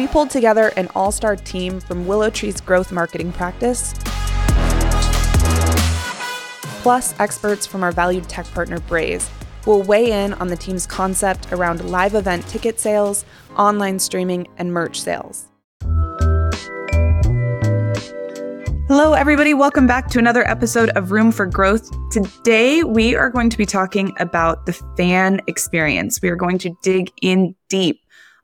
we pulled together an all star team from WillowTree's growth marketing practice, plus experts from our valued tech partner Braze will weigh in on the team's concept around live event ticket sales, online streaming, and merch sales. Hello, everybody. Welcome back to another episode of Room for Growth. Today, we are going to be talking about the fan experience. We are going to dig in deep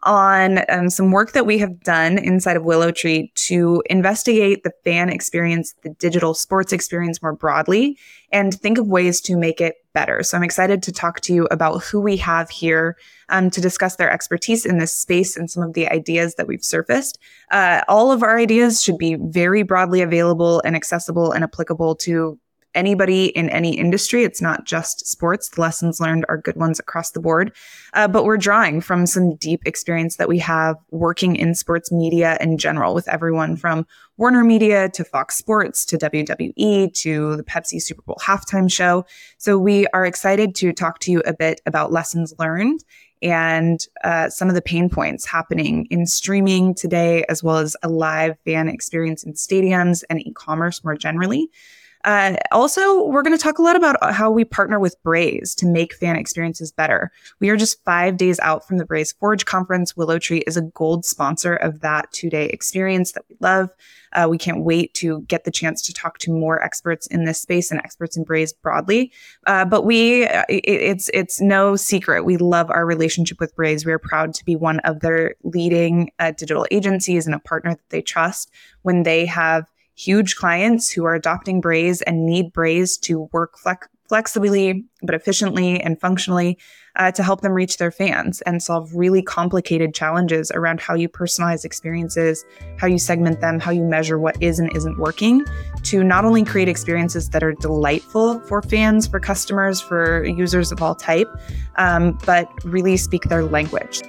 on um, some work that we have done inside of WillowTree to investigate the fan experience, the digital sports experience more broadly, and think of ways to make it better. So I'm excited to talk to you about who we have here um, to discuss their expertise in this space and some of the ideas that we've surfaced. Uh, all of our ideas should be very broadly available and accessible and applicable to anybody in any industry. It's not just sports. The lessons learned are good ones across the board. Uh, but we're drawing from some deep experience that we have working in sports media in general with everyone from Warner Media to Fox Sports to WWE to the Pepsi Super Bowl halftime show. So we are excited to talk to you a bit about lessons learned and uh, some of the pain points happening in streaming today, as well as a live fan experience in stadiums and e commerce more generally. Uh, also, we're going to talk a lot about how we partner with Braze to make fan experiences better. We are just five days out from the Braze Forge conference. WillowTree is a gold sponsor of that two day experience that we love. Uh, we can't wait to get the chance to talk to more experts in this space and experts in Braze broadly. Uh, but we, uh, it, it's it's no secret we love our relationship with Braze. We are proud to be one of their leading uh, digital agencies and a partner that they trust when they have huge clients who are adopting Braze and need Braze to work flex- flexibly but efficiently and functionally uh, to help them reach their fans and solve really complicated challenges around how you personalize experiences, how you segment them, how you measure what is and isn't working to not only create experiences that are delightful for fans, for customers, for users of all type, um, but really speak their language.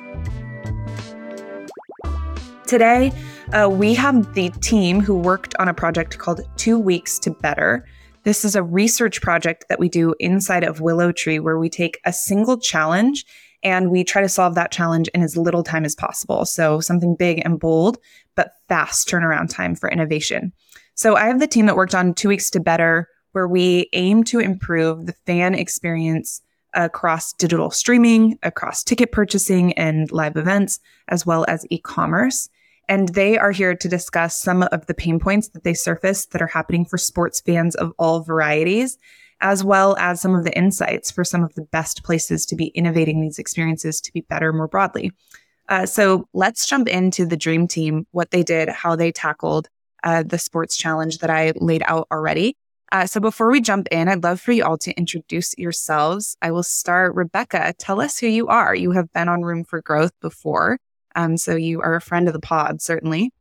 Today, uh, we have the team who worked on a project called Two Weeks to Better. This is a research project that we do inside of WillowTree where we take a single challenge and we try to solve that challenge in as little time as possible. So something big and bold, but fast turnaround time for innovation. So I have the team that worked on Two Weeks to Better, where we aim to improve the fan experience across digital streaming, across ticket purchasing and live events, as well as e commerce. And they are here to discuss some of the pain points that they surface that are happening for sports fans of all varieties, as well as some of the insights for some of the best places to be innovating these experiences to be better more broadly. Uh, so let's jump into the dream team, what they did, how they tackled uh, the sports challenge that I laid out already. Uh, so before we jump in, I'd love for you all to introduce yourselves. I will start. Rebecca, tell us who you are. You have been on Room for Growth before. Um, so you are a friend of the pod, certainly.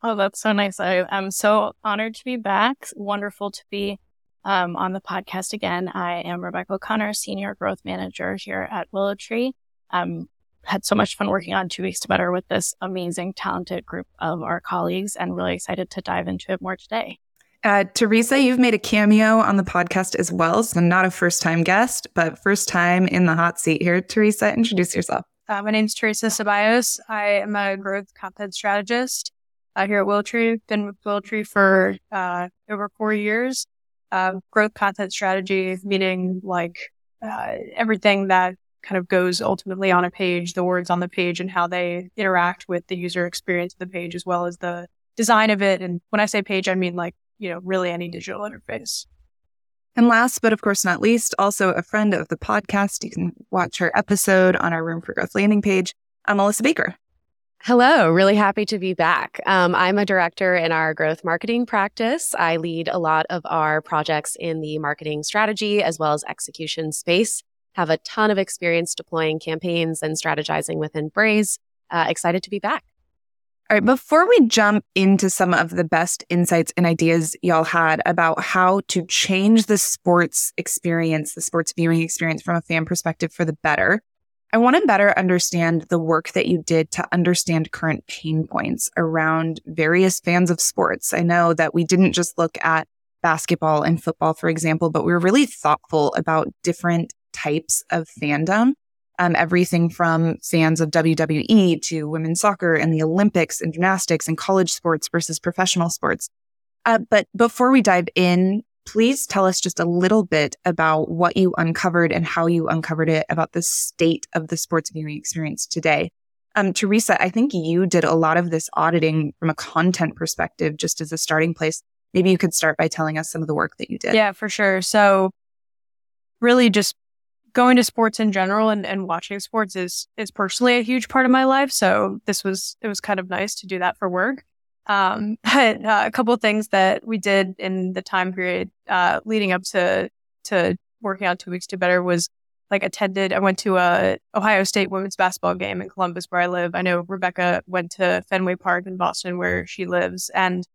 Oh, that's so nice. I, am so honored to be back. Wonderful to be um, on the podcast again. I am Rebecca O'Connor, Senior Growth Manager here at Willow WillowTree. Um, had so much fun working on Two Weeks to Better with this amazing, talented group of our colleagues and really excited to dive into it more today. Uh, Teresa, you've made a cameo on the podcast as well. So, not a first time guest, but first time in the hot seat here. Teresa, introduce yourself. Uh, my name is Teresa Ceballos. I am a growth content strategist uh, here at WillowTree. Been with WillowTree for uh, over four years. Uh, growth content strategy, meaning like uh, everything that kind of goes ultimately on a page, the words on the page and how they interact with the user experience of the page, as well as the design of it. And when I say page, I mean like, you know, really any digital interface. And last but of course not least, also a friend of the podcast. You can watch her episode on our Room for Growth landing page. I'm Alyssa Baker. Hello, really happy to be back. Um, I'm a director in our growth marketing practice. I lead a lot of our projects in the marketing strategy as well as execution space. Have a ton of experience deploying campaigns and strategizing within Braze. Uh, excited to be back. All right, before we jump into some of the best insights and ideas y'all had about how to change the sports experience, the sports viewing experience from a fan perspective for the better, I want to better understand the work that you did to understand current pain points around various fans of sports. I know that we didn't just look at basketball and football, for example, but we were really thoughtful about different types of fandom um, everything from fans of WWE to women's soccer and the Olympics and gymnastics and college sports versus professional sports. Uh, but before we dive in, please tell us just a little bit about what you uncovered and how you uncovered it about the state of the sports viewing experience today. Um, Teresa, I think you did a lot of this auditing from a content perspective, just as a starting place. Maybe you could start by telling us some of the work that you did. Yeah, for sure. So, really, just going to sports in general and, and watching sports is is personally a huge part of my life. So this was it was kind of nice to do that for work. Um, but uh, a couple of things that we did in the time period uh, leading up to to working out two weeks to better was like attended. I went to a Ohio State women's basketball game in Columbus where I live. I know Rebecca went to Fenway Park in Boston where she lives, and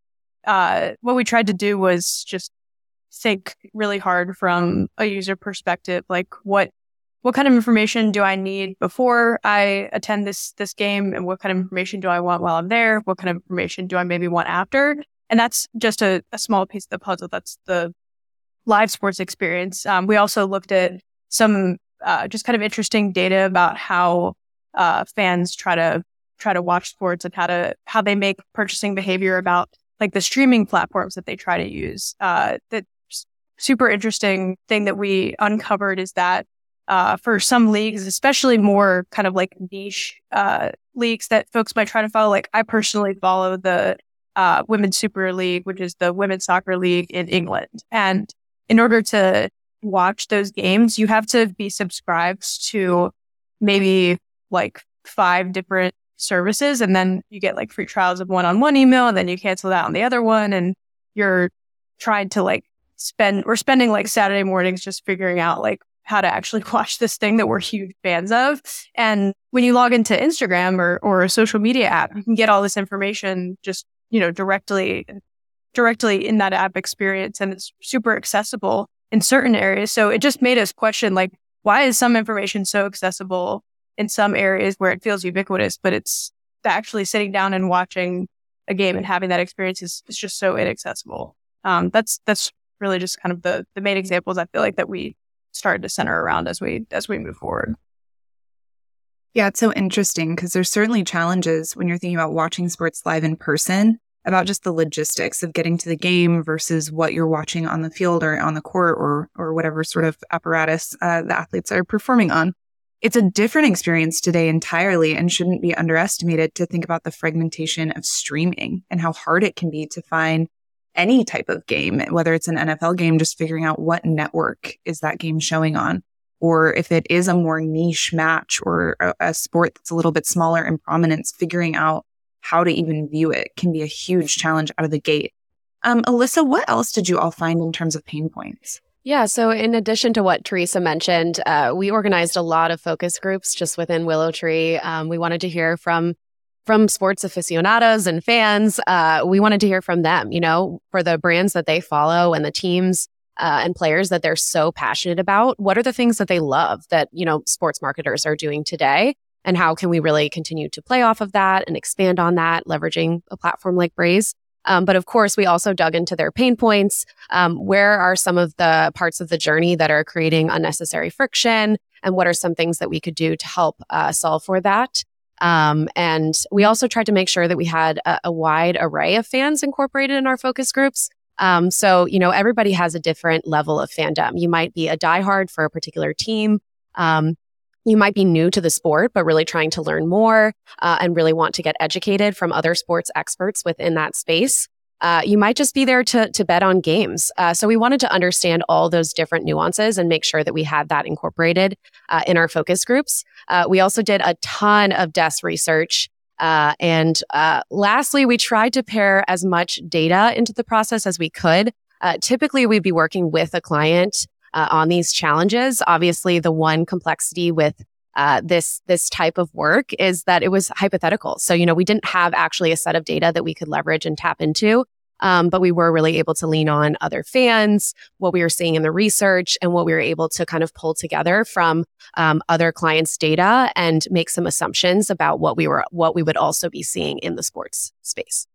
uh, what we tried to do was just think really hard from a user perspective, like what what kind of information do I need before I attend this this game, and what kind of information do I want while I'm there? What kind of information do I maybe want after? And that's just a, a small piece of the puzzle. That's the live sports experience. Um, we also looked at some uh, just kind of interesting data about how uh, fans try to try to watch sports and how to how they make purchasing behavior about like the streaming platforms that they try to use. Uh, that super interesting thing that we uncovered is that uh, for some leagues, especially more kind of like niche uh, leagues that folks might try to follow. Like I personally follow the uh, Women's Super League, which is the women's soccer league in England. And in order to watch those games, you have to be subscribed to maybe like five different services. And then you get like free trials of one on one email, and then you cancel that on the other one. And you're trying to like spend, we're spending like Saturday mornings just figuring out like how to actually watch this thing that we're huge fans of. And when you log into Instagram or, or a social media app, you can get all this information just, you know, directly, directly in that app experience. And it's super accessible in certain areas. So it just made us question, like, why is some information so accessible in some areas where it feels ubiquitous, but it's actually sitting down and watching a game and having that experience is, is just so inaccessible. Um, that's, that's really just kind of the, the main examples I feel like that we started to center around as we as we move forward. Yeah, it's so interesting because there's certainly challenges when you're thinking about watching sports live in person about just the logistics of getting to the game versus what you're watching on the field or on the court or or whatever sort of apparatus uh, the athletes are performing on. It's a different experience today entirely and shouldn't be underestimated to think about the fragmentation of streaming and how hard it can be to find any type of game, whether it's an NFL game, just figuring out what network is that game showing on. Or if it is a more niche match or a, a sport that's a little bit smaller in prominence, figuring out how to even view it can be a huge challenge out of the gate. Um, Alyssa, what else did you all find in terms of pain points? Yeah, so in addition to what Teresa mentioned, uh, we organized a lot of focus groups just within WillowTree. Um, we wanted to hear from from sports aficionados and fans. Uh, we wanted to hear from them, you know, for the brands that they follow and the teams uh, and players that they're so passionate about. What are the things that they love that, you know, sports marketers are doing today? And how can we really continue to play off of that and expand on that, leveraging a platform like Braze? Um, but of course, we also dug into their pain points. Um, where are some of the parts of the journey that are creating unnecessary friction? And what are some things that we could do to help uh, solve for that? Um, and we also tried to make sure that we had a, a wide array of fans incorporated in our focus groups. Um, so, you know, everybody has a different level of fandom. You might be a diehard for a particular team. Um, you might be new to the sport, but really trying to learn more uh, and really want to get educated from other sports experts within that space. Uh, you might just be there to, to bet on games. Uh, so we wanted to understand all those different nuances and make sure that we had that incorporated uh, in our focus groups. Uh, we also did a ton of desk research. Uh, and lastly, we tried to pair as much data into the process as we could. typically, we'd be working with a client on these challenges. Obviously, the one complexity with uh, this this type of work is that it was hypothetical. So you know we didn't have actually a set of data that we could leverage and tap into. Um, but we were really able to lean on other fans, what we were seeing in the research, and what we were able to kind of pull together from um, other clients' data and make some assumptions about what we were what we would also be seeing in the sports space.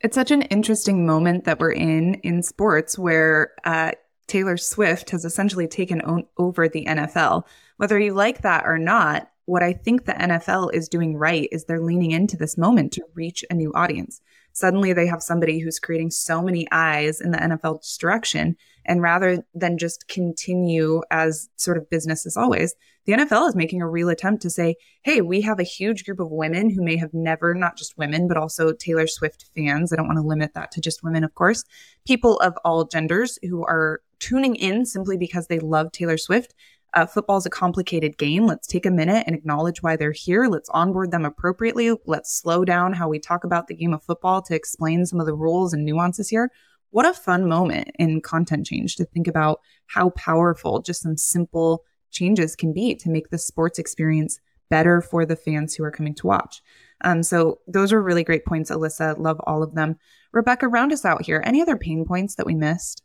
It's such an interesting moment that we're in in sports where uh, Taylor Swift has essentially taken over the NFL whether you like that or not, what I think the NFL is doing right is they're leaning into this moment to reach a new audience. Suddenly they have somebody who's creating so many eyes in the NFL's direction. And rather than just continue as sort of business as always, the NFL is making a real attempt to say, hey, we have a huge group of women who may have never, not just women, but also Taylor Swift fans. I don't want to limit that to just women, of course, people of all genders who are tuning in simply because they love Taylor Swift uh, football is a complicated game. Let's take a minute and acknowledge why they're here. Let's onboard them appropriately. Let's slow down how we talk about the game of football to explain some of the rules and nuances here. What a fun moment in content change to think about how powerful just some simple changes can be to make the sports experience better for the fans who are coming to watch. Um, so those are really great points, Alyssa. Love all of them. Rebecca, round us out here. Any other pain points that we missed?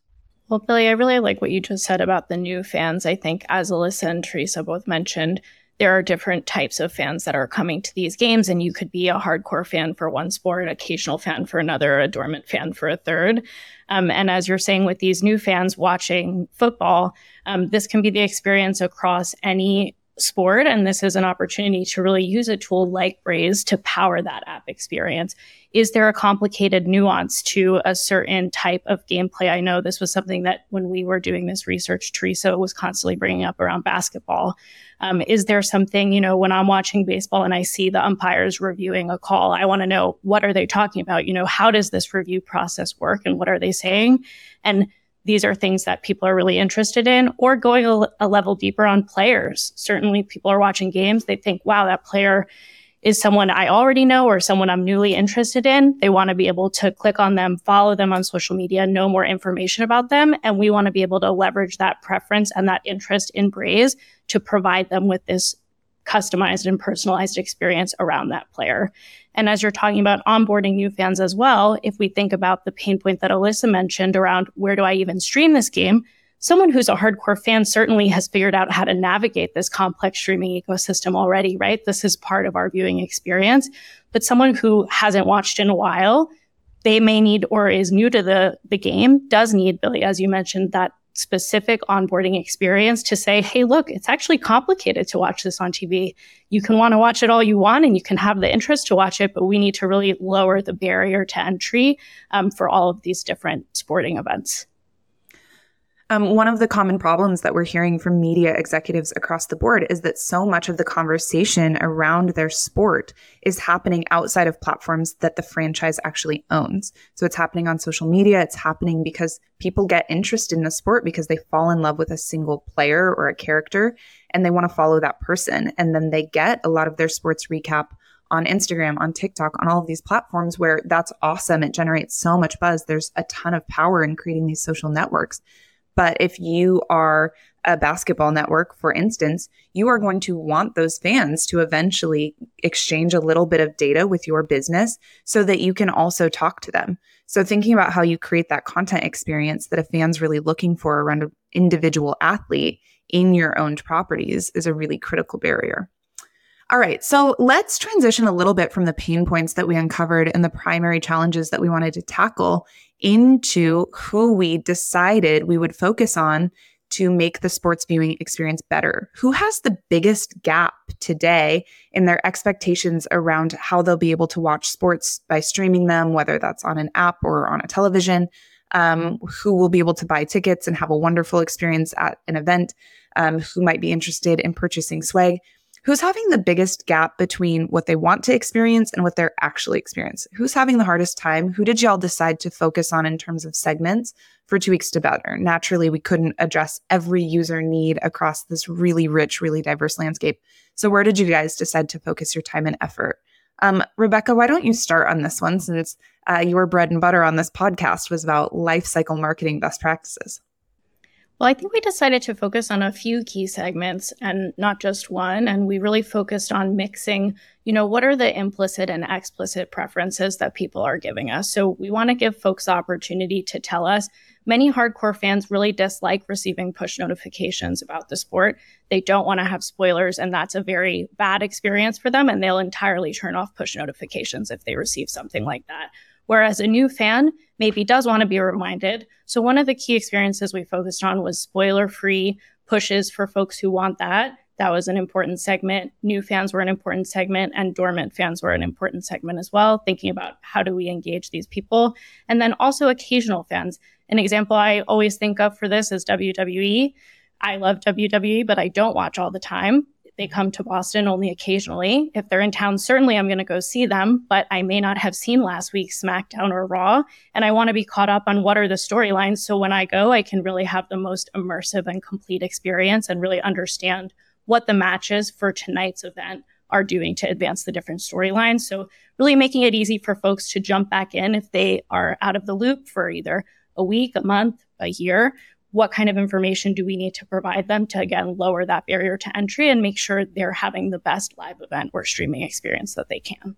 Well, Billie, I really like what you just said about the new fans. I think, as Alyssa and Teresa both mentioned, there are different types of fans that are coming to these games, and you could be a hardcore fan for one sport, an occasional fan for another, a dormant fan for a third. Um, and as you're saying, with these new fans watching football, um, this can be the experience across any sport. And this is an opportunity to really use a tool like Braze to power that app experience. Is there a complicated nuance to a certain type of gameplay? I know this was something that when we were doing this research, Teresa was constantly bringing up around basketball. Um, is there something, you know, when I'm watching baseball and I see the umpires reviewing a call, I want to know what are they talking about? You know, how does this review process work and what are they saying? And these are things that people are really interested in or going a, a, level deeper on players. Certainly people are watching games. They think, wow, that player is someone I already know or someone I'm newly interested in. They want to be able to click on them, follow them on social media, know more information about them. And we want to be able to leverage that preference and that interest in Braze to provide them with this customized and personalized experience around that player. And as you're talking about onboarding new fans as well, if we think about the pain point that Alyssa mentioned around where do I even stream this game, someone who's a hardcore fan certainly has figured out how to navigate this complex streaming ecosystem already, right? This is part of our viewing experience. But someone who hasn't watched in a while, they may need or is new to the, the game, does need, Billie, as you mentioned, that specific onboarding experience to say, hey, look, it's actually complicated to watch this on TV. You can want to watch it all you want and you can have the interest to watch it, but we need to really lower the barrier to entry um, for all of these different sporting events. Um, one of the common problems that we're hearing from media executives across the board is that so much of the conversation around their sport is happening outside of platforms that the franchise actually owns. So it's happening on social media. It's happening because people get interested in the sport because they fall in love with a single player or a character and they want to follow that person. And then they get a lot of their sports recap on Instagram, on TikTok, on all of these platforms where that's awesome. It generates so much buzz. There's a ton of power in creating these social networks. But if you are a basketball network, for instance, you are going to want those fans to eventually exchange a little bit of data with your business so that you can also talk to them. So, thinking about how you create that content experience that a fan's really looking for around an individual athlete in your owned properties is a really critical barrier. All right, so let's transition a little bit from the pain points that we uncovered and the primary challenges that we wanted to tackle into who we decided we would focus on to make the sports viewing experience better. Who has the biggest gap today in their expectations around how they'll be able to watch sports by streaming them, whether that's on an app or on a television? Um, who will be able to buy tickets and have a wonderful experience at an event? Um, who might be interested in purchasing swag? Who's having the biggest gap between what they want to experience and what they're actually experiencing? Who's having the hardest time? Who did y'all decide to focus on in terms of segments for two weeks to better? Naturally, we couldn't address every user need across this really rich, really diverse landscape. So, where did you guys decide to focus your time and effort? Um, Rebecca, why don't you start on this one since uh, your bread and butter on this podcast was about life cycle marketing best practices? Well, I think we decided to focus on a few key segments and not just one. And we really focused on mixing, you know, what are the implicit and explicit preferences that people are giving us? So we want to give folks the opportunity to tell us. Many hardcore fans really dislike receiving push notifications about the sport. They don't want to have spoilers, and that's a very bad experience for them. And they'll entirely turn off push notifications if they receive something like that. Whereas a new fan maybe does want to be reminded. So one of the key experiences we focused on was spoiler free pushes for folks who want that. that was an important segment. New fans were an important segment, and dormant fans were an important segment as well, thinking about how do we engage these people. And then also occasional fans. An example I always think of for this is WWE. I love WWE, but I don't watch all the time. They come to Boston only occasionally. If they're in town, certainly I'm going to go see them, but I may not have seen last week's SmackDown or Raw. And I want to be caught up on what are the storylines. So when I go, I can really have the most immersive and complete experience and really understand what the matches for tonight's event are doing to advance the different storylines. So, really making it easy for folks to jump back in if they are out of the loop for either a week, a month, a year. What kind of information do we need to provide them to, again, lower that barrier to entry and make sure they're having the best live event or streaming experience that they can?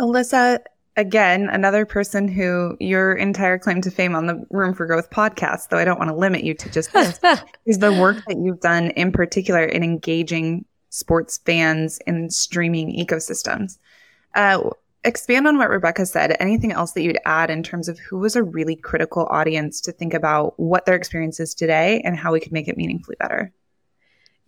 Alyssa, again, another person who your entire claim to fame on the Room for Growth podcast, though I don't want to limit you to just this, is the work that you've done in particular in engaging sports fans in streaming ecosystems. Uh, expand on what Rebecca said. Anything else that you'd add in terms of who was a really critical audience to think about what their experience is today and how we could make it meaningfully better?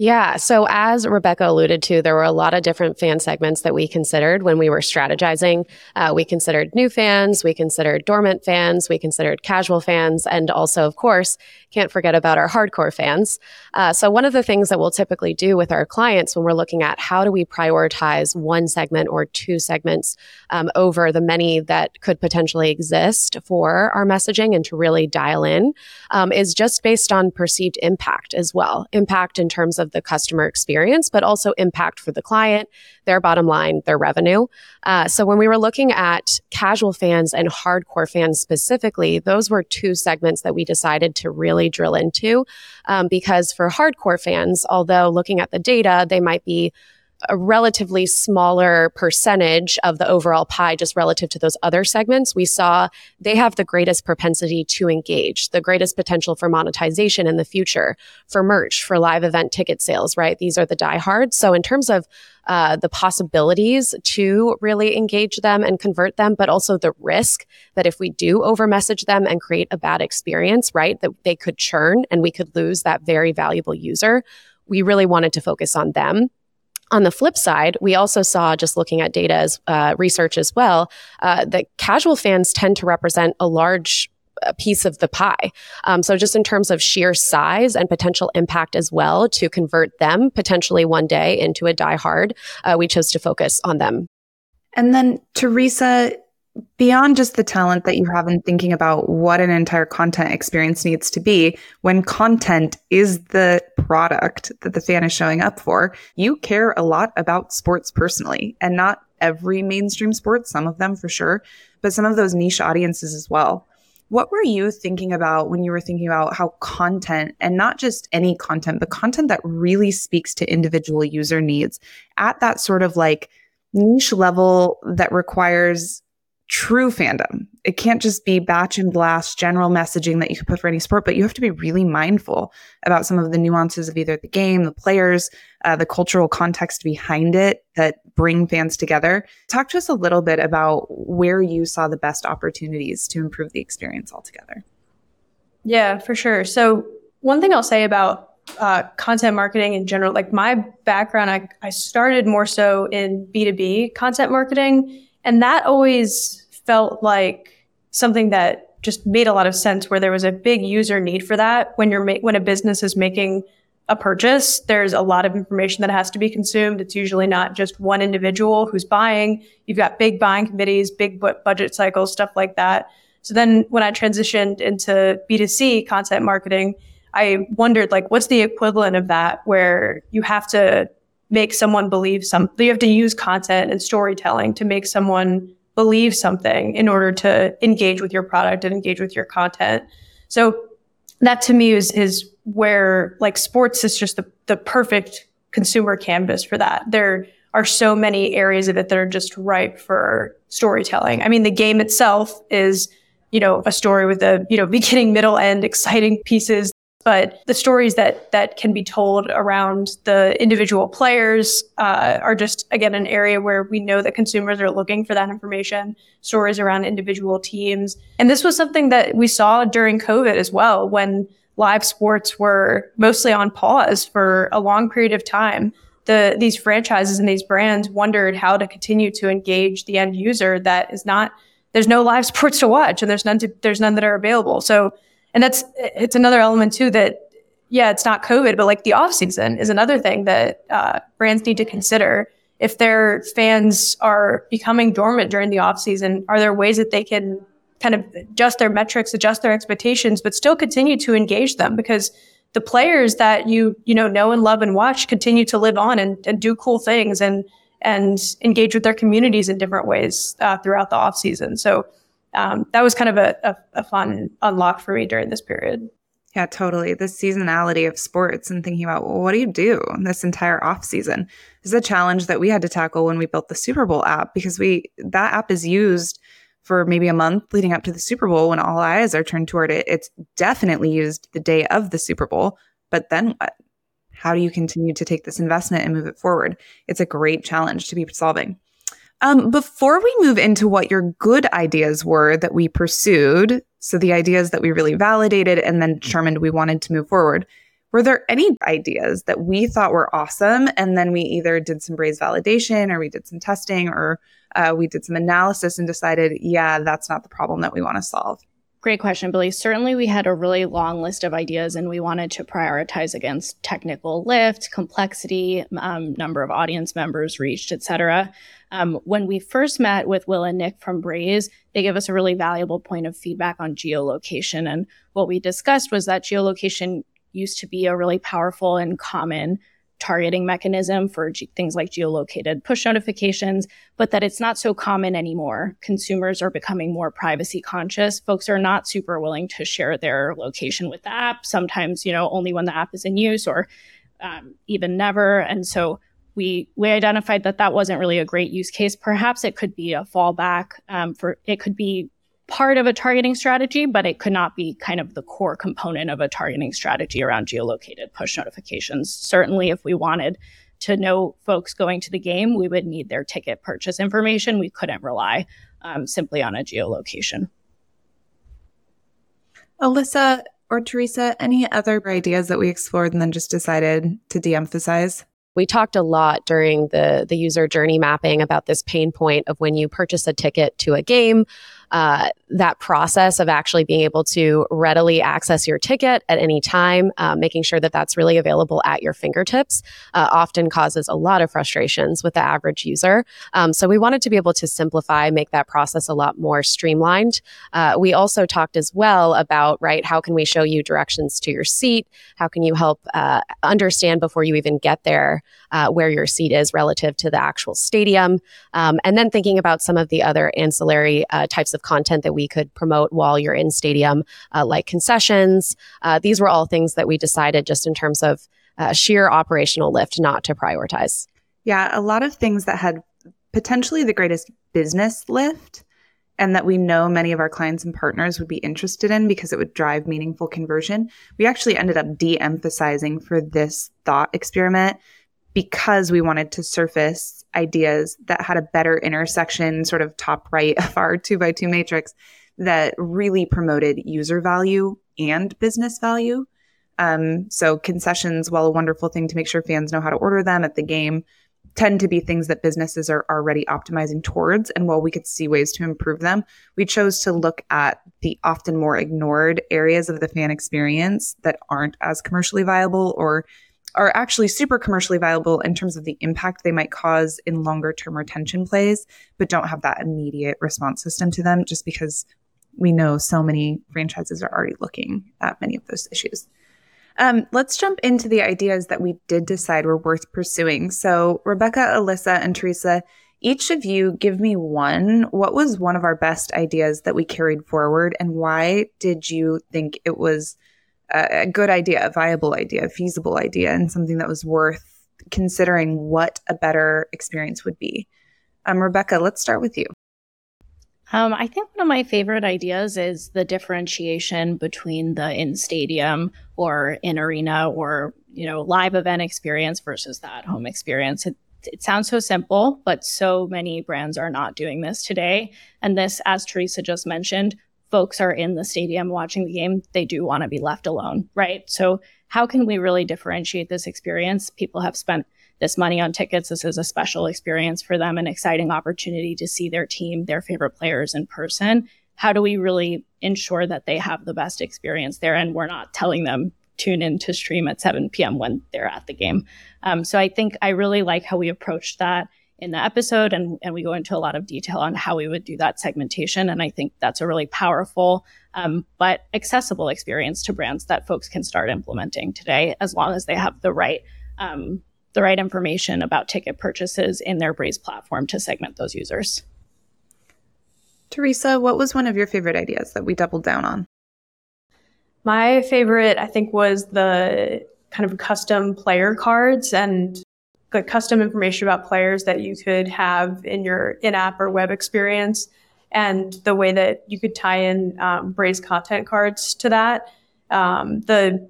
Yeah. So, as Rebecca alluded to, there were a lot of different fan segments that we considered when we were strategizing. Uh, we considered new fans, we considered dormant fans, we considered casual fans, and also, of course, can't forget about our hardcore fans. Uh, so, one of the things that we'll typically do with our clients when we're looking at how do we prioritize one segment or two segments um, over the many that could potentially exist for our messaging and to really dial in um, is just based on perceived impact as well. Impact in terms of the customer experience, but also impact for the client, their bottom line, their revenue. Uh, so when we were looking at casual fans and hardcore fans specifically, those were two segments that we decided to really drill into um, because for hardcore fans, although looking at the data, they might be a relatively smaller percentage of the overall pie just relative to those other segments, we saw they have the greatest propensity to engage, the greatest potential for monetization in the future, for merch, for live event ticket sales, right? These are the diehards. So in terms of uh, the possibilities to really engage them and convert them, but also the risk that if we do over message them and create a bad experience, right, that they could churn and we could lose that very valuable user. We really wanted to focus on them on the flip side, we also saw, just looking at data as uh, research as well, uh, that casual fans tend to represent a large uh, piece of the pie. Um, so, just in terms of sheer size and potential impact as well, to convert them potentially one day into a diehard, uh, we chose to focus on them. And then, Teresa, beyond just the talent that you have in thinking about what an entire content experience needs to be, when content is the product that the fan is showing up for, you care a lot about sports personally and not every mainstream sport, some of them for sure, but some of those niche audiences as well. What were you thinking about when you were thinking about how content and not just any content, but content that really speaks to individual user needs at that sort of like niche level that requires true fandom. It can't just be batch and blast general messaging that you can put for any sport, but you have to be really mindful about some of the nuances of either the game, the players, uh, the cultural context behind it that bring fans together. Talk to us a little bit about where you saw the best opportunities to improve the experience altogether. Yeah, for sure. So, one thing I'll say about uh, content marketing in general, like my background, I, I started more so in B2B content marketing. And that always felt like something that just made a lot of sense where there was a big user need for that. When you're ma- when a business is making a purchase there's a lot of information that has to be consumed. It's usually not just one individual who's buying. You've got big buying committees big budget cycles stuff like that. So then when i transitioned into b2c content marketing i wondered like what's the equivalent of that where you have to make someone believe something you have to use content and storytelling to make someone believe something in order to engage with your product and engage with your content. So that to me is is where like sports is just the, the perfect consumer canvas for that. There are so many areas of it that are just ripe for storytelling. I mean, the game itself is, you know, a story with a, you know, beginning, middle, end, exciting pieces but the stories that that can be told around the individual players uh, are just again an area where we know that consumers are looking for that information stories around individual teams and this was something that we saw during covid as well when live sports were mostly on pause for a long period of time, the these franchises and these brands wondered how to continue to engage the end user that is not there's no live sports to watch and there's none to, there's none that are available. So and that's it's another element too that yeah, it's not COVID, but like the off season is another thing that uh, brands need to consider. If their fans are becoming dormant during the off season, are there ways that they can kind of adjust their metrics, adjust their expectations, but still continue to engage them? Because the players that you you know know and love and watch continue to live on and, and do cool things and and engage with their communities in different ways uh, throughout the off season. So um, that was kind of a, a, a fun unlock for me during this period. Yeah, totally. The seasonality of sports and thinking about well, what do you do this entire off season is a challenge that we had to tackle when we built the Super Bowl app because we that app is used for maybe a month leading up to the Super Bowl when all eyes are turned toward it. It's definitely used the day of the Super Bowl, but then what? How do you continue to take this investment and move it forward? It's a great challenge to be solving. Um, before we move into what your good ideas were that we pursued, so the ideas that we really validated and then determined we wanted to move forward, were there any ideas that we thought were awesome and then we either did some Braze validation or we did some testing or uh, we did some analysis and decided, yeah, that's not the problem that we want to solve? Great question, Billie. Certainly, we had a really long list of ideas and we wanted to prioritize against technical lift, complexity, um, number of audience members reached, et cetera. Um, when we first met with Will and Nick from Braze, they gave us a really valuable point of feedback on geolocation. And what we discussed was that geolocation used to be a really powerful and common targeting mechanism for things like geolocated push notifications, but that it's not so common anymore. Consumers are becoming more privacy conscious. Folks are not super willing to share their location with the app. Sometimes, you know, only when the app is in use or um, even never. And so we we identified that that wasn't really a great use case. Perhaps it could be a fallback um, for it could be part of a targeting strategy, but it could not be kind of the core component of a targeting strategy around geolocated push notifications. Certainly, if we wanted to know folks going to the game, we would need their ticket purchase information. We couldn't rely um, simply on a geolocation. Alyssa or Teresa, any other ideas that we explored and then just decided to de emphasize? We talked a lot during the, the user journey mapping about this pain point of when you purchase a ticket to a game uh, that process of actually being able to readily access your ticket at any time, uh, making sure that that's really available at your fingertips, uh, often causes a lot of frustrations with the average user. Um, so we wanted to be able to simplify, make that process a lot more streamlined. Uh, we also talked as well about, right, how can we show you directions to your seat? How can you help uh, understand before you even get there uh, where your seat is relative to the actual stadium? Um, and then thinking about some of the other ancillary types of of content that we could promote while you're in stadium, uh, like concessions. Uh, these were all things that we decided just in terms of uh, sheer operational lift not to prioritize. Yeah, a lot of things that had potentially the greatest business lift and that we know many of our clients and partners would be interested in because it would drive meaningful conversion. We actually ended up de emphasizing for this thought experiment because we wanted to surface ideas that had a better intersection, sort of top right of our two by two matrix that really promoted user value and business value. Um, so concessions, while a wonderful thing to make sure fans know how to order them at the game, tend to be things that businesses are already optimizing towards. And while we could see ways to improve them, we chose to look at the often more ignored areas of the fan experience that aren't as commercially viable or are actually super commercially viable in terms of the impact they might cause in longer term retention plays, but don't have that immediate response system to them just because we know so many franchises are already looking at many of those issues. Um, let's jump into the ideas that we did decide were worth pursuing. So, Rebecca, Alyssa, and Teresa, each of you give me one. What was one of our best ideas that we carried forward, and why did you think it was a, good idea, a viable idea, a feasible idea, and something that was worth considering what a better experience would be. Um, Rebecca, let's start with you. Um, I think one of my favorite ideas is the differentiation between the in stadium or in arena or you know live event experience versus that home experience. It, it sounds so simple, but so many brands are not doing this today. And this, as Teresa just mentioned, folks are in the stadium watching the game, they do want to be left alone, right? So, how can we really differentiate this experience? People have spent this money on tickets. This is a special experience for them, an exciting opportunity to see their team, their favorite players in person. How do we really ensure that they have the best experience there and we're not telling them tune in to stream at 7 p.m. when they're at the game? Um, so I think I really like how we approached that in the episode and, and we go into a lot of detail on how we would do that segmentation and i think that's a really powerful um, but accessible experience to brands that folks can start implementing today as long as they have the right um, the right information about ticket purchases in their Braze platform to segment those users. Teresa, what was one of your favorite ideas that we doubled down on? My favorite, I think, was the kind of custom player cards and the custom information about players that you could have in your in-app or web experience, and the way that you could tie in um, Braze content cards to that. Um, the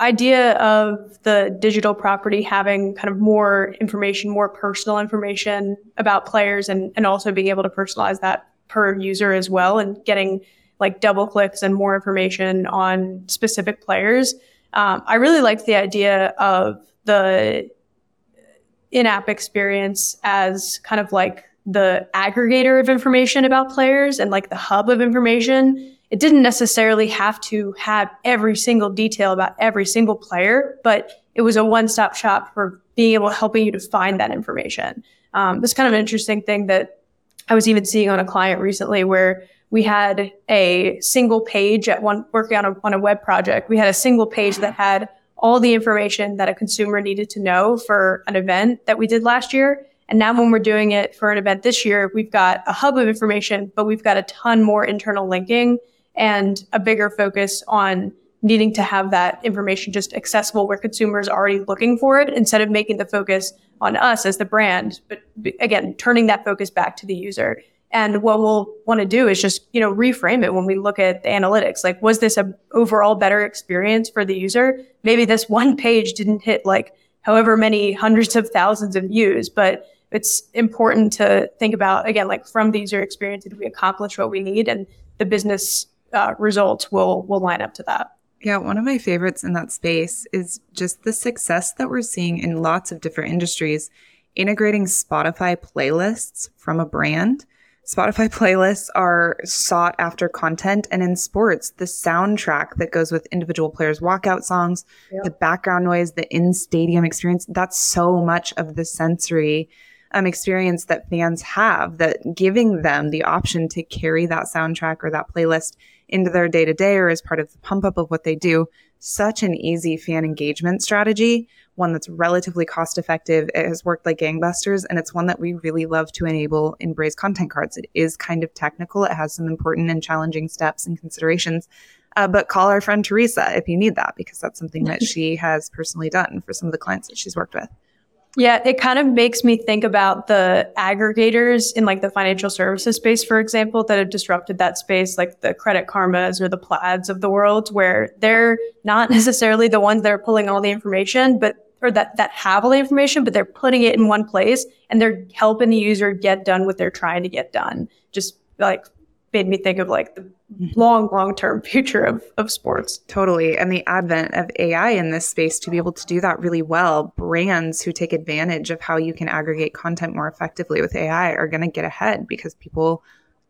idea of the digital property having kind of more information, more personal information about players and, and also being able to personalize that per user as well and getting like double clicks and more information on specific players. Um, I really liked the idea of the in-app experience as kind of like the aggregator of information about players and like the hub of information it didn't necessarily have to have every single detail about every single player, but it was a one-stop shop for being able to helping you to find that information. Um, this kind of an interesting thing that I was even seeing on a client recently where we had a single page at one working on a, on a web project. We had a single page that had all the information that a consumer needed to know for an event that we did last year. And now when we're doing it for an event this year, we've got a hub of information, but we've got a ton more internal linking and a bigger focus on needing to have that information just accessible where consumers are already looking for it instead of making the focus on us as the brand but again turning that focus back to the user and what we'll want to do is just you know reframe it when we look at the analytics like was this a overall better experience for the user maybe this one page didn't hit like however many hundreds of thousands of views but it's important to think about again like from the user experience did we accomplish what we need and the business uh, results will will line up to that. Yeah, one of my favorites in that space is just the success that we're seeing in lots of different industries integrating Spotify playlists from a brand. Spotify playlists are sought after content and in sports, the soundtrack that goes with individual players' walkout songs, yep. the background noise, the in stadium experience, that's so much of the sensory um, experience that fans have that giving them the option to carry that soundtrack or that playlist into their day to day or as part of the pump up of what they do. Such an easy fan engagement strategy, one that's relatively cost effective. It has worked like gangbusters, and it's one that we really love to enable in Braze content cards. It is kind of technical, it has some important and challenging steps and considerations. Uh, but call our friend Teresa if you need that, because that's something that she has personally done for some of the clients that she's worked with. Yeah, it kind of makes me think about the aggregators in like the financial services space, for example, that have disrupted that space, like the Credit Karmas or the Plaids of the world, where they're not necessarily the ones that are pulling all the information, but or that that have all the information, but they're putting it in one place and they're helping the user get done what they're trying to get done. Just like made me think of like the long, long term future of, of sports. Totally. And the advent of AI in this space to be able to do that really well, brands who take advantage of how you can aggregate content more effectively with AI are going to get ahead because people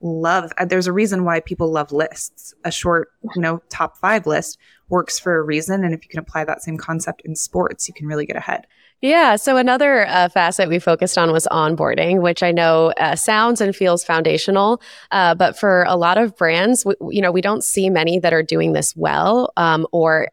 love uh, there's a reason why people love lists a short you know top five list works for a reason and if you can apply that same concept in sports you can really get ahead yeah. So another uh, facet we focused on was onboarding, which I know uh, sounds and feels foundational. Uh, but for a lot of brands, we, you know, we don't see many that are doing this well um, or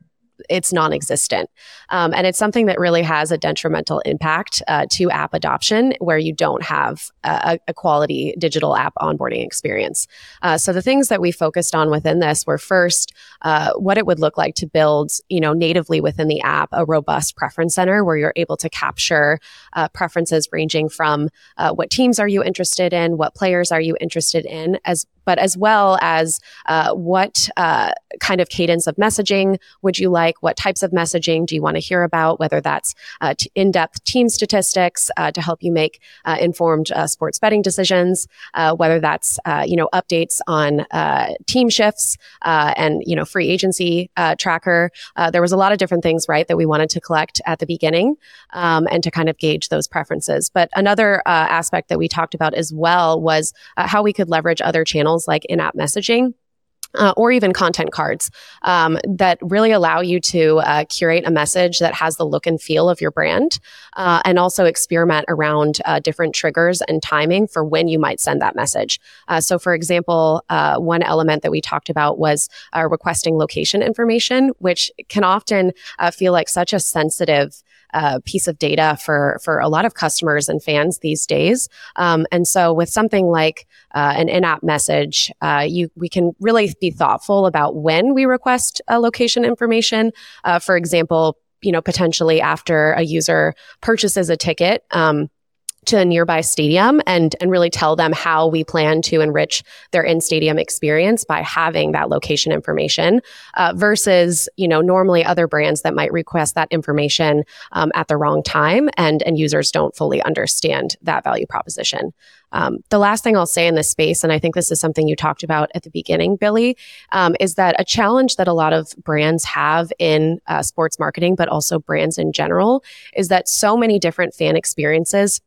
it's non-existent. Um, and it's something that really has a detrimental impact uh, to app adoption where you don't have a, a quality digital app onboarding experience. Uh, so the things that we focused on within this were first uh, what it would look like to build you know natively within the app a robust preference center where you're able to capture uh, preferences ranging from uh, what teams are you interested in what players are you interested in as but as well as uh, what kind of cadence of messaging would you like? What types of messaging do you want to hear about? Whether that's uh, t- in depth team statistics uh, to help you make uh, informed uh, sports betting decisions, uh, whether that's, you know, updates on team shifts and, you know, free agency tracker. there was a lot of different things, right, that we wanted to collect at the beginning um, and to kind of gauge those preferences. But another aspect that we talked about as well was how we could leverage other channels like in app messaging uh, or even content cards um, that really allow you to uh, curate a message that has the look and feel of your brand uh, and also experiment around uh, different triggers and timing for when you might send that message. Uh, so, for example, uh, one element that we talked about was requesting location information, which can often feel like such a sensitive uh, piece of data for for a lot of customers and fans these days. Um, and so, with something like uh, an in-app message, uh, you we can really be thoughtful about when we request a location information. Uh, for example, you know, potentially after a user purchases a ticket. Um, to a nearby stadium and and really tell them how we plan to enrich their in stadium experience by having that location information uh, versus you know normally other brands that might request that information um, at the wrong time and and users don't fully understand that value proposition. Um, the last thing I'll say in this space, and I think this is something you talked about at the beginning, Billie, um, is that a challenge that a lot of brands have in uh, sports marketing, but also brands in general, is that so many different fan experiences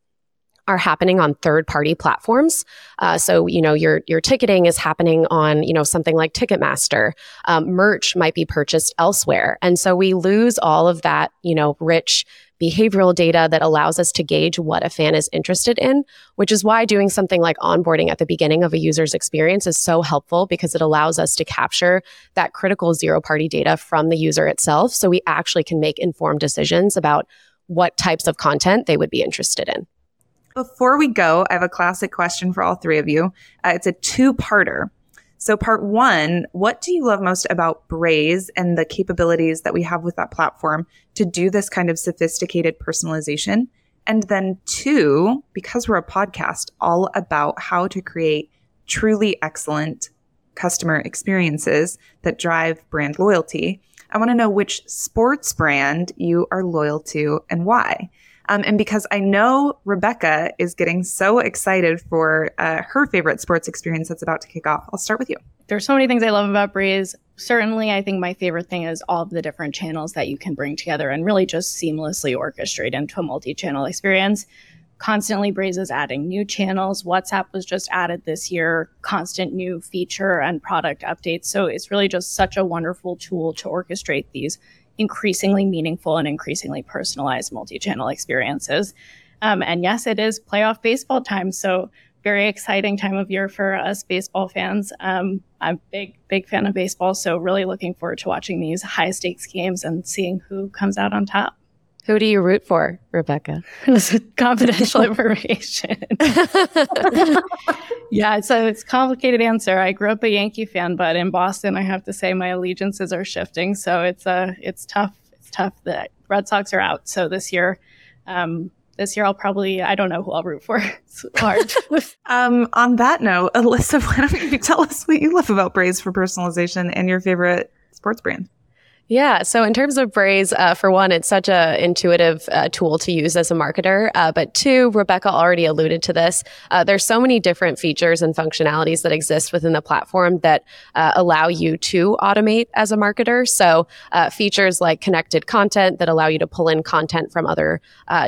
are happening on third party platforms. Uh, so, you know, your, your ticketing is happening on, you know, something like Ticketmaster. Um, merch might be purchased elsewhere. And so we lose all of that, you know, rich behavioral data that allows us to gauge what a fan is interested in, which is why doing something like onboarding at the beginning of a user's experience is so helpful because it allows us to capture that critical zero party data from the user itself. So we actually can make informed decisions about what types of content they would be interested in. Before we go, I have a classic question for all three of you. Uh, it's a two parter. So, part one, what do you love most about Braze and the capabilities that we have with that platform to do this kind of sophisticated personalization? And then two, because we're a podcast all about how to create truly excellent customer experiences that drive brand loyalty, I want to know which sports brand you are loyal to and why. Um, and because I know Rebecca is getting so excited for uh, her favorite sports experience that's about to kick off, I'll start with you. There's so many things I love about Braze. Certainly, I think my favorite thing is all of the different channels that you can bring together and really just seamlessly orchestrate into a multi channel experience. Constantly, Braze is adding new channels. WhatsApp was just added this year, constant new feature and product updates. So it's really just such a wonderful tool to orchestrate these increasingly meaningful and increasingly personalized multi-channel experiences. Um, and yes, it is playoff baseball time, so very exciting time of year for us baseball fans. Um, I'm a big, big fan of baseball, so really looking forward to watching these high stakes games and seeing who comes out on top. Who do you root for, Rebecca? this is confidential information. yeah, it's a, it's a complicated answer. I grew up a Yankee fan, but in Boston, I have to say my allegiances are shifting. So it's a uh, it's tough. It's tough. The Red Sox are out. So this year, um, this year I'll probably I don't know who I'll root for. It's hard. um, on that note, Alyssa, why don't you tell us what you love about Braze for personalization and your favorite sports brand? Yeah. So in terms of Braze, uh, for one, it's such a intuitive uh, tool to use as a marketer. Uh, but two, Rebecca already alluded to this. Uh, there's so many different features and functionalities that exist within the platform that uh, allow you to automate as a marketer. So uh, features like connected content that allow you to pull in content from other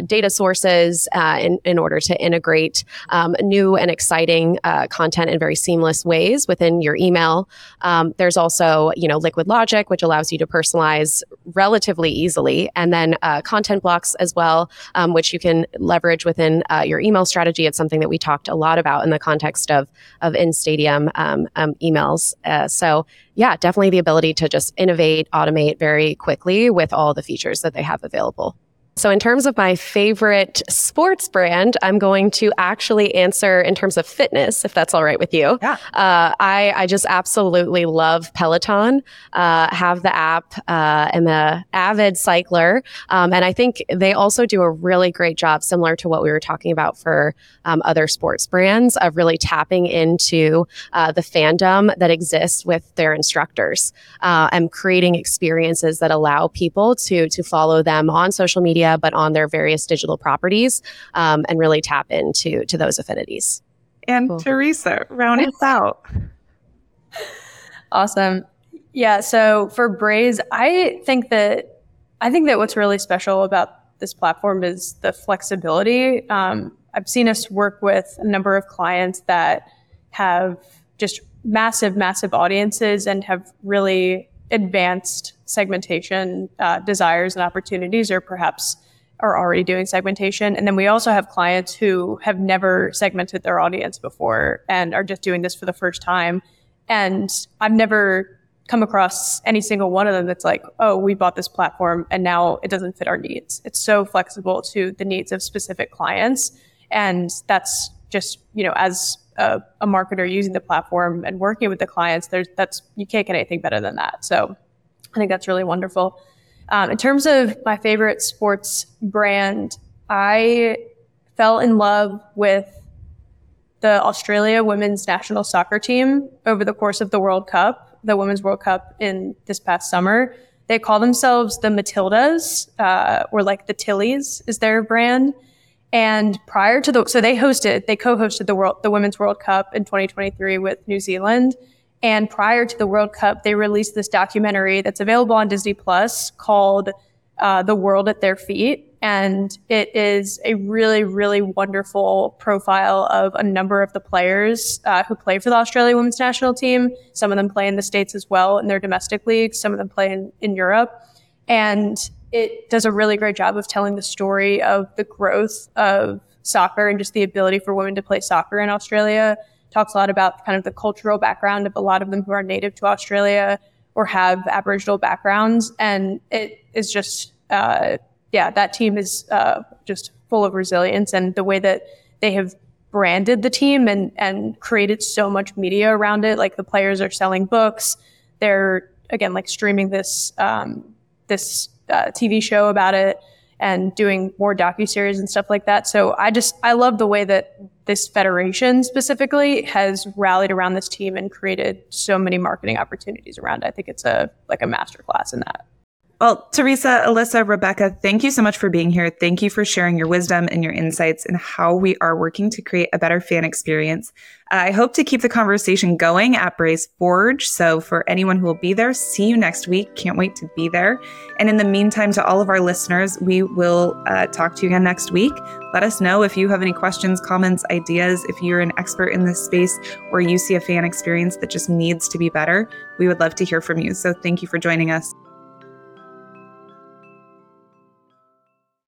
data sources in, in order to integrate um, new and exciting content in very seamless ways within your email. Um, there's also, you know, Liquid Logic, which allows you to personalize personalize relatively easily. And then uh, content blocks as well, um, which you can leverage within uh, your email strategy. It's something that we talked a lot about in the context of, of in stadium um, um, emails. Uh, so, yeah, definitely the ability to just innovate, automate very quickly with all the features that they have available. So, in terms of my favorite sports brand, I'm going to actually answer in terms of fitness, if that's all right with you. Yeah. Uh, I, I just absolutely love Peloton, uh, have the app, uh, am a avid cycler. Um, and I think they also do a really great job, similar to what we were talking about for um, other sports brands, of really tapping into uh, the fandom that exists with their instructors uh, and creating experiences that allow people to, to follow them on social media media, but on their various digital properties um, and really tap into to those affinities. And cool. Teresa, round us out. Awesome. Yeah. So for Braze, I think that I think that what's really special about this platform is the flexibility. Um, I've seen us work with a number of clients that have just massive, massive audiences and have really advanced segmentation uh, desires and opportunities, or perhaps are already doing segmentation. And then we also have clients who have never segmented their audience before and are just doing this for the first time. And I've never come across any single one of them that's like, oh, we bought this platform and now it doesn't fit our needs. It's so flexible to the needs of specific clients. And that's just, you know, as a, a marketer using the platform and working with the clients, there's that's you can't get anything better than that. So I think that's really wonderful. Um, in terms of my favorite sports brand, I fell in love with the Australia women's national soccer team over the course of the World Cup, the Women's World Cup in this past summer. They call themselves the Matildas, uh, or like the Tillies is their brand. And prior to the, so they hosted, they co-hosted the world, the Women's World Cup in 2023 with New Zealand. And prior to the World Cup, they released this documentary that's available on Disney Plus called uh, The World at Their Feet. And it is a really, really wonderful profile of a number of the players uh, who play for the Australia women's national team. Some of them play in the States as well in their domestic leagues. Some of them play in, in Europe. And it does a really great job of telling the story of the growth of soccer and just the ability for women to play soccer in Australia. Talks a lot about kind of the cultural background of a lot of them who are native to Australia or have Aboriginal backgrounds. And it is just, uh, yeah, that team is uh, just full of resilience and the way that they have branded the team and, and created so much media around it. Like the players are selling books. They're, again, like streaming this, um, this uh, TV show about it and doing more docu series and stuff like that. So I just I love the way that this federation specifically has rallied around this team and created so many marketing opportunities around it. I think it's a like a masterclass in that. Well, Teresa, Alyssa, Rebecca, thank you so much for being here. Thank you for sharing your wisdom and your insights and how we are working to create a better fan experience. I hope to keep the conversation going at Braze Forge. So, for anyone who will be there, see you next week. Can't wait to be there. And in the meantime, to all of our listeners, we will uh, talk to you again next week. Let us know if you have any questions, comments, ideas. If you're an expert in this space or you see a fan experience that just needs to be better, we would love to hear from you. So, thank you for joining us.